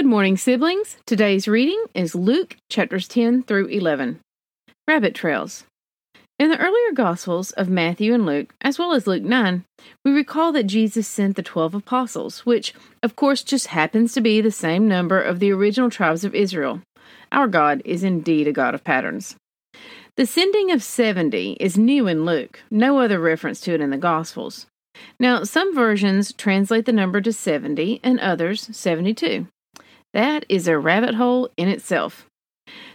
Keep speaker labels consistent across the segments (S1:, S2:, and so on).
S1: Good morning, siblings. Today's reading is Luke chapters 10 through 11. Rabbit Trails. In the earlier Gospels of Matthew and Luke, as well as Luke 9, we recall that Jesus sent the twelve apostles, which, of course, just happens to be the same number of the original tribes of Israel. Our God is indeed a God of patterns. The sending of 70 is new in Luke, no other reference to it in the Gospels. Now, some versions translate the number to 70 and others 72. That is a rabbit hole in itself.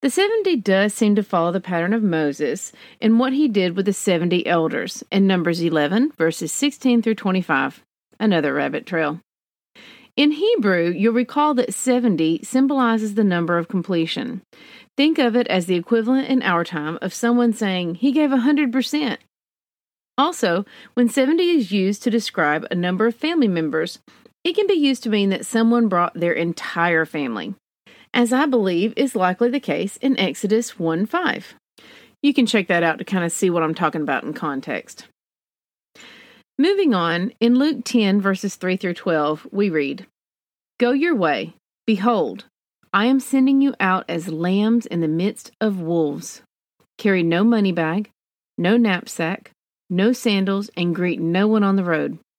S1: The 70 does seem to follow the pattern of Moses and what he did with the 70 elders in Numbers 11, verses 16 through 25. Another rabbit trail. In Hebrew, you'll recall that 70 symbolizes the number of completion. Think of it as the equivalent in our time of someone saying, he gave 100%. Also, when 70 is used to describe a number of family members, it can be used to mean that someone brought their entire family, as I believe is likely the case in Exodus 1 5. You can check that out to kind of see what I'm talking about in context. Moving on, in Luke 10, verses 3 through 12, we read Go your way. Behold, I am sending you out as lambs in the midst of wolves. Carry no money bag, no knapsack, no sandals, and greet no one on the road.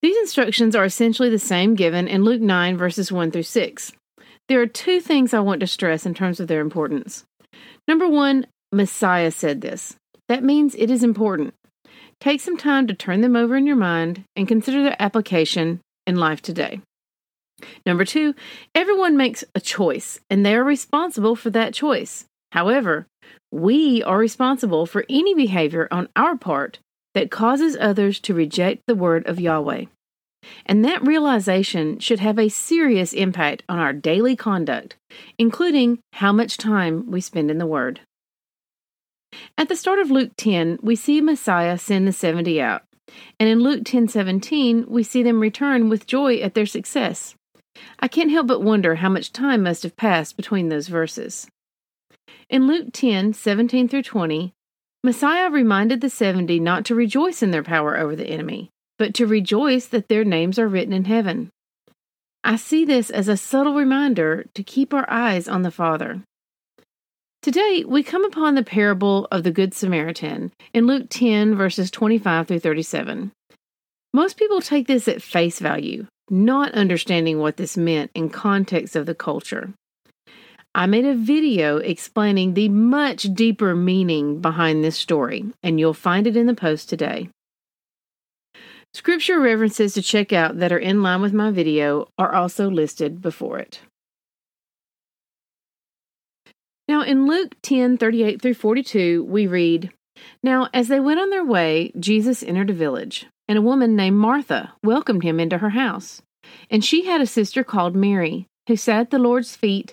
S1: These instructions are essentially the same given in Luke 9, verses 1 through 6. There are two things I want to stress in terms of their importance. Number one, Messiah said this. That means it is important. Take some time to turn them over in your mind and consider their application in life today. Number two, everyone makes a choice and they are responsible for that choice. However, we are responsible for any behavior on our part that causes others to reject the word of Yahweh. And that realization should have a serious impact on our daily conduct, including how much time we spend in the Word. At the start of Luke 10, we see Messiah send the 70 out. And in Luke 10:17, we see them return with joy at their success. I can't help but wonder how much time must have passed between those verses. In Luke 10:17 through 20, Messiah reminded the 70 not to rejoice in their power over the enemy, but to rejoice that their names are written in heaven. I see this as a subtle reminder to keep our eyes on the Father. Today, we come upon the parable of the Good Samaritan in Luke 10, verses 25 through 37. Most people take this at face value, not understanding what this meant in context of the culture. I made a video explaining the much deeper meaning behind this story, and you'll find it in the post today. Scripture references to check out that are in line with my video are also listed before it. Now, in Luke 10 38 through 42, we read Now, as they went on their way, Jesus entered a village, and a woman named Martha welcomed him into her house. And she had a sister called Mary, who sat at the Lord's feet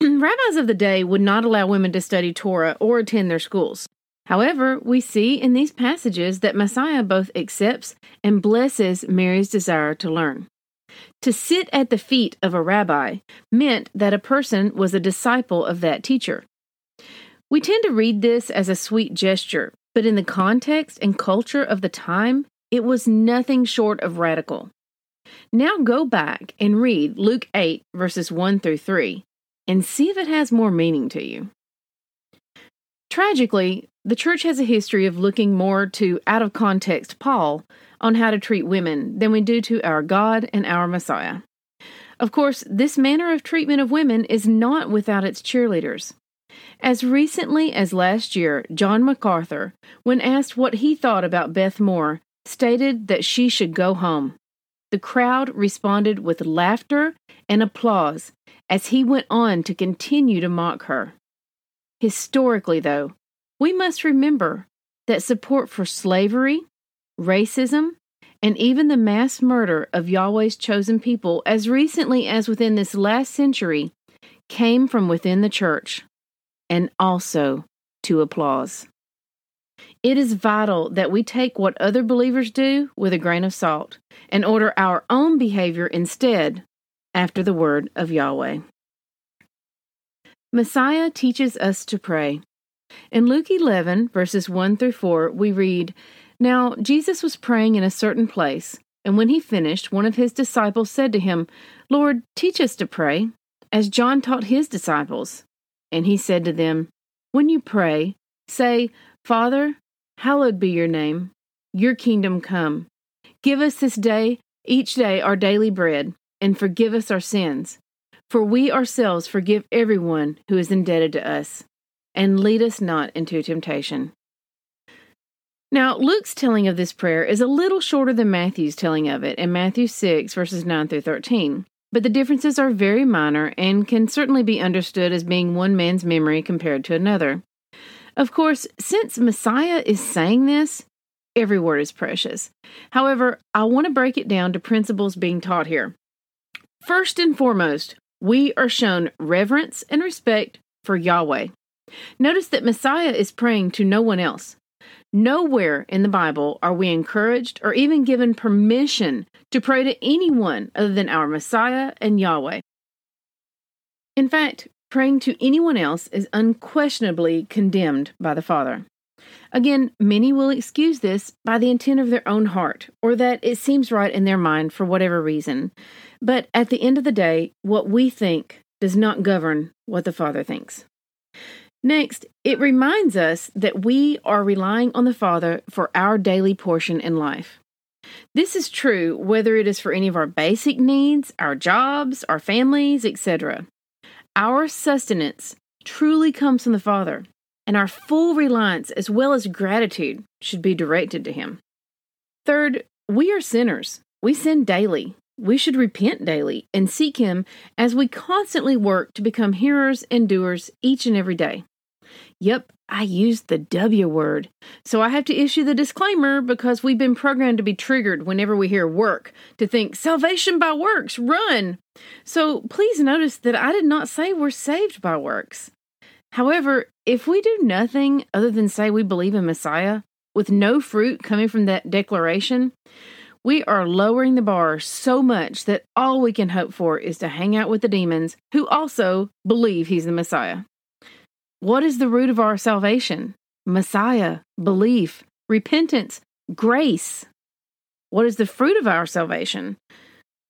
S1: rabbis of the day would not allow women to study Torah or attend their schools. However, we see in these passages that Messiah both accepts and blesses Mary's desire to learn. To sit at the feet of a rabbi meant that a person was a disciple of that teacher. We tend to read this as a sweet gesture, but in the context and culture of the time, it was nothing short of radical. Now go back and read Luke 8, verses 1 through 3, and see if it has more meaning to you. Tragically, the church has a history of looking more to out of context Paul on how to treat women than we do to our God and our Messiah. Of course, this manner of treatment of women is not without its cheerleaders. As recently as last year, John MacArthur, when asked what he thought about Beth Moore, stated that she should go home. The crowd responded with laughter and applause as he went on to continue to mock her. Historically, though, we must remember that support for slavery, racism, and even the mass murder of Yahweh's chosen people as recently as within this last century came from within the church and also to applause. It is vital that we take what other believers do with a grain of salt and order our own behavior instead after the word of Yahweh. Messiah teaches us to pray. In Luke 11, verses 1 through 4, we read Now Jesus was praying in a certain place, and when he finished, one of his disciples said to him, Lord, teach us to pray, as John taught his disciples. And he said to them, When you pray, say, Father, hallowed be your name, your kingdom come. Give us this day, each day, our daily bread, and forgive us our sins for we ourselves forgive everyone who is indebted to us, and lead us not into temptation. Now, Luke's telling of this prayer is a little shorter than Matthew's telling of it in Matthew 6, verses 9 through 13, but the differences are very minor and can certainly be understood as being one man's memory compared to another. Of course, since Messiah is saying this, every word is precious. However, I want to break it down to principles being taught here. First and foremost, we are shown reverence and respect for Yahweh. Notice that Messiah is praying to no one else. Nowhere in the Bible are we encouraged or even given permission to pray to anyone other than our Messiah and Yahweh. In fact, praying to anyone else is unquestionably condemned by the Father. Again, many will excuse this by the intent of their own heart, or that it seems right in their mind for whatever reason. But at the end of the day, what we think does not govern what the Father thinks. Next, it reminds us that we are relying on the Father for our daily portion in life. This is true whether it is for any of our basic needs, our jobs, our families, etc. Our sustenance truly comes from the Father, and our full reliance as well as gratitude should be directed to Him. Third, we are sinners. We sin daily. We should repent daily and seek Him as we constantly work to become hearers and doers each and every day. Yep, I used the W word. So I have to issue the disclaimer because we've been programmed to be triggered whenever we hear work, to think salvation by works, run. So please notice that I did not say we're saved by works. However, if we do nothing other than say we believe in Messiah, with no fruit coming from that declaration, we are lowering the bar so much that all we can hope for is to hang out with the demons who also believe he's the Messiah. What is the root of our salvation? Messiah, belief, repentance, grace. What is the fruit of our salvation?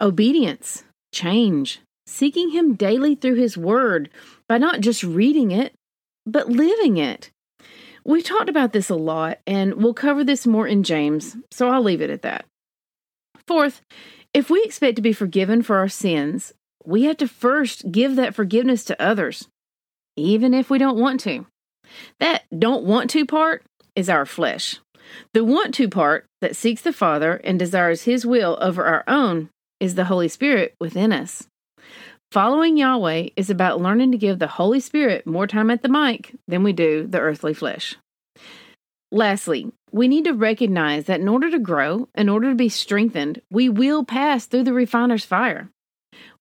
S1: Obedience, change, seeking Him daily through His Word by not just reading it, but living it. We've talked about this a lot, and we'll cover this more in James, so I'll leave it at that. Fourth, if we expect to be forgiven for our sins, we have to first give that forgiveness to others, even if we don't want to. That don't want to part is our flesh. The want to part that seeks the Father and desires His will over our own is the Holy Spirit within us. Following Yahweh is about learning to give the Holy Spirit more time at the mic than we do the earthly flesh. Lastly, we need to recognize that in order to grow, in order to be strengthened, we will pass through the refiner's fire.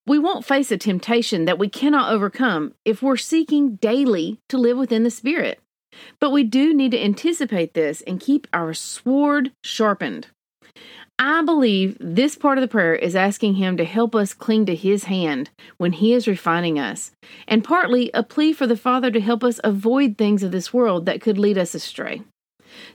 S1: We won't face a temptation that we cannot overcome if we're seeking daily to live within the Spirit. But we do need to anticipate this and keep our sword sharpened. I believe this part of the prayer is asking Him to help us cling to His hand when He is refining us, and partly a plea for the Father to help us avoid things of this world that could lead us astray.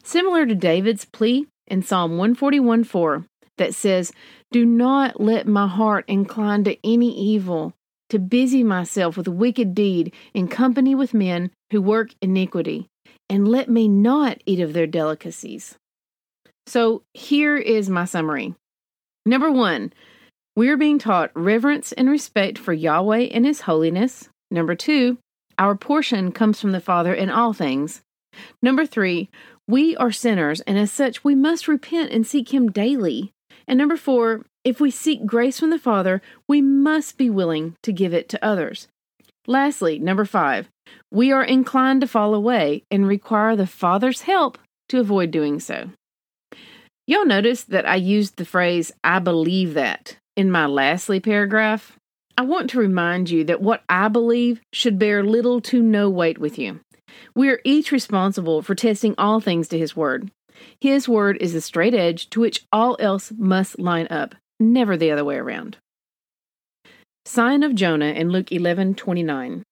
S1: Similar to David's plea in Psalm 141 4 that says, Do not let my heart incline to any evil, to busy myself with wicked deed in company with men who work iniquity, and let me not eat of their delicacies. So here is my summary. Number one, we are being taught reverence and respect for Yahweh and His holiness. Number two, our portion comes from the Father in all things. Number three, we are sinners, and as such, we must repent and seek Him daily. And number four, if we seek grace from the Father, we must be willing to give it to others. Lastly, number five, we are inclined to fall away and require the Father's help to avoid doing so. You'll notice that I used the phrase, I believe that, in my lastly paragraph. I want to remind you that what I believe should bear little to no weight with you. We are each responsible for testing all things to His Word. His Word is the straight edge to which all else must line up, never the other way around. Sign of Jonah in Luke 11 29.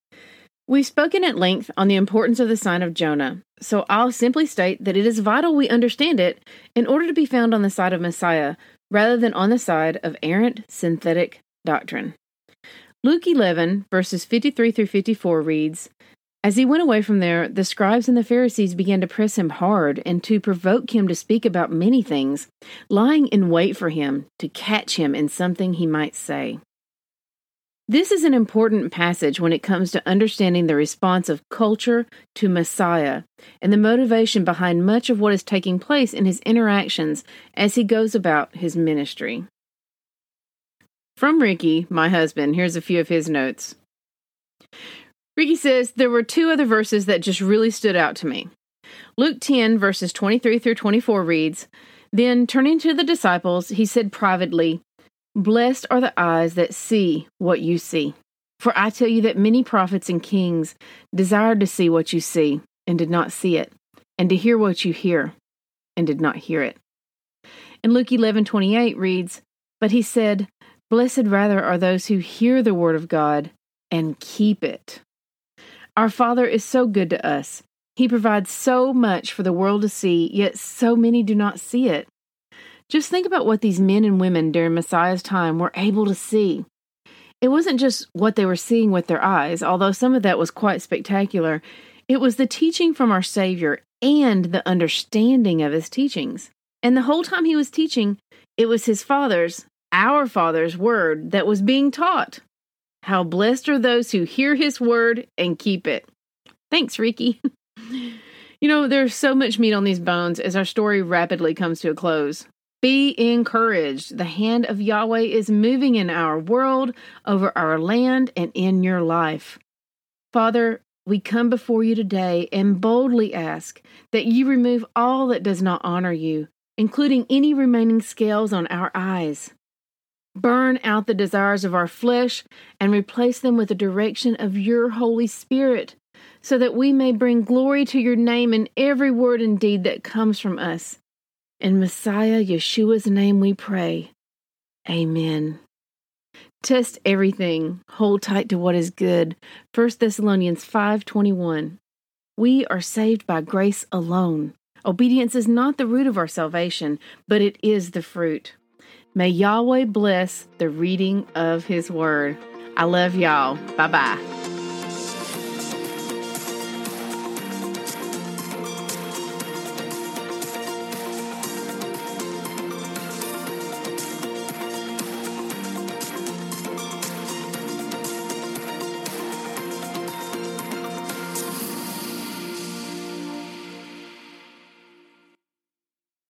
S1: We've spoken at length on the importance of the sign of Jonah, so I'll simply state that it is vital we understand it in order to be found on the side of Messiah rather than on the side of errant synthetic doctrine. Luke 11, verses 53 through 54 reads As he went away from there, the scribes and the Pharisees began to press him hard and to provoke him to speak about many things, lying in wait for him to catch him in something he might say. This is an important passage when it comes to understanding the response of culture to Messiah and the motivation behind much of what is taking place in his interactions as he goes about his ministry. From Ricky, my husband, here's a few of his notes. Ricky says there were two other verses that just really stood out to me. Luke 10, verses 23 through 24 reads Then, turning to the disciples, he said privately, Blessed are the eyes that see what you see. For I tell you that many prophets and kings desired to see what you see and did not see it, and to hear what you hear and did not hear it. And Luke 11:28 reads, "But he said, Blessed rather are those who hear the word of God and keep it." Our Father is so good to us. He provides so much for the world to see, yet so many do not see it. Just think about what these men and women during Messiah's time were able to see. It wasn't just what they were seeing with their eyes, although some of that was quite spectacular. It was the teaching from our Savior and the understanding of his teachings. And the whole time he was teaching, it was his Father's, our Father's word that was being taught. How blessed are those who hear his word and keep it. Thanks, Ricky. you know, there's so much meat on these bones as our story rapidly comes to a close. Be encouraged. The hand of Yahweh is moving in our world, over our land, and in your life. Father, we come before you today and boldly ask that you remove all that does not honor you, including any remaining scales on our eyes. Burn out the desires of our flesh and replace them with the direction of your Holy Spirit, so that we may bring glory to your name in every word and deed that comes from us. In Messiah Yeshua's name we pray. Amen. Test everything. Hold tight to what is good. 1 Thessalonians 5:21. We are saved by grace alone. Obedience is not the root of our salvation, but it is the fruit. May Yahweh bless the reading of his word. I love y'all. Bye-bye.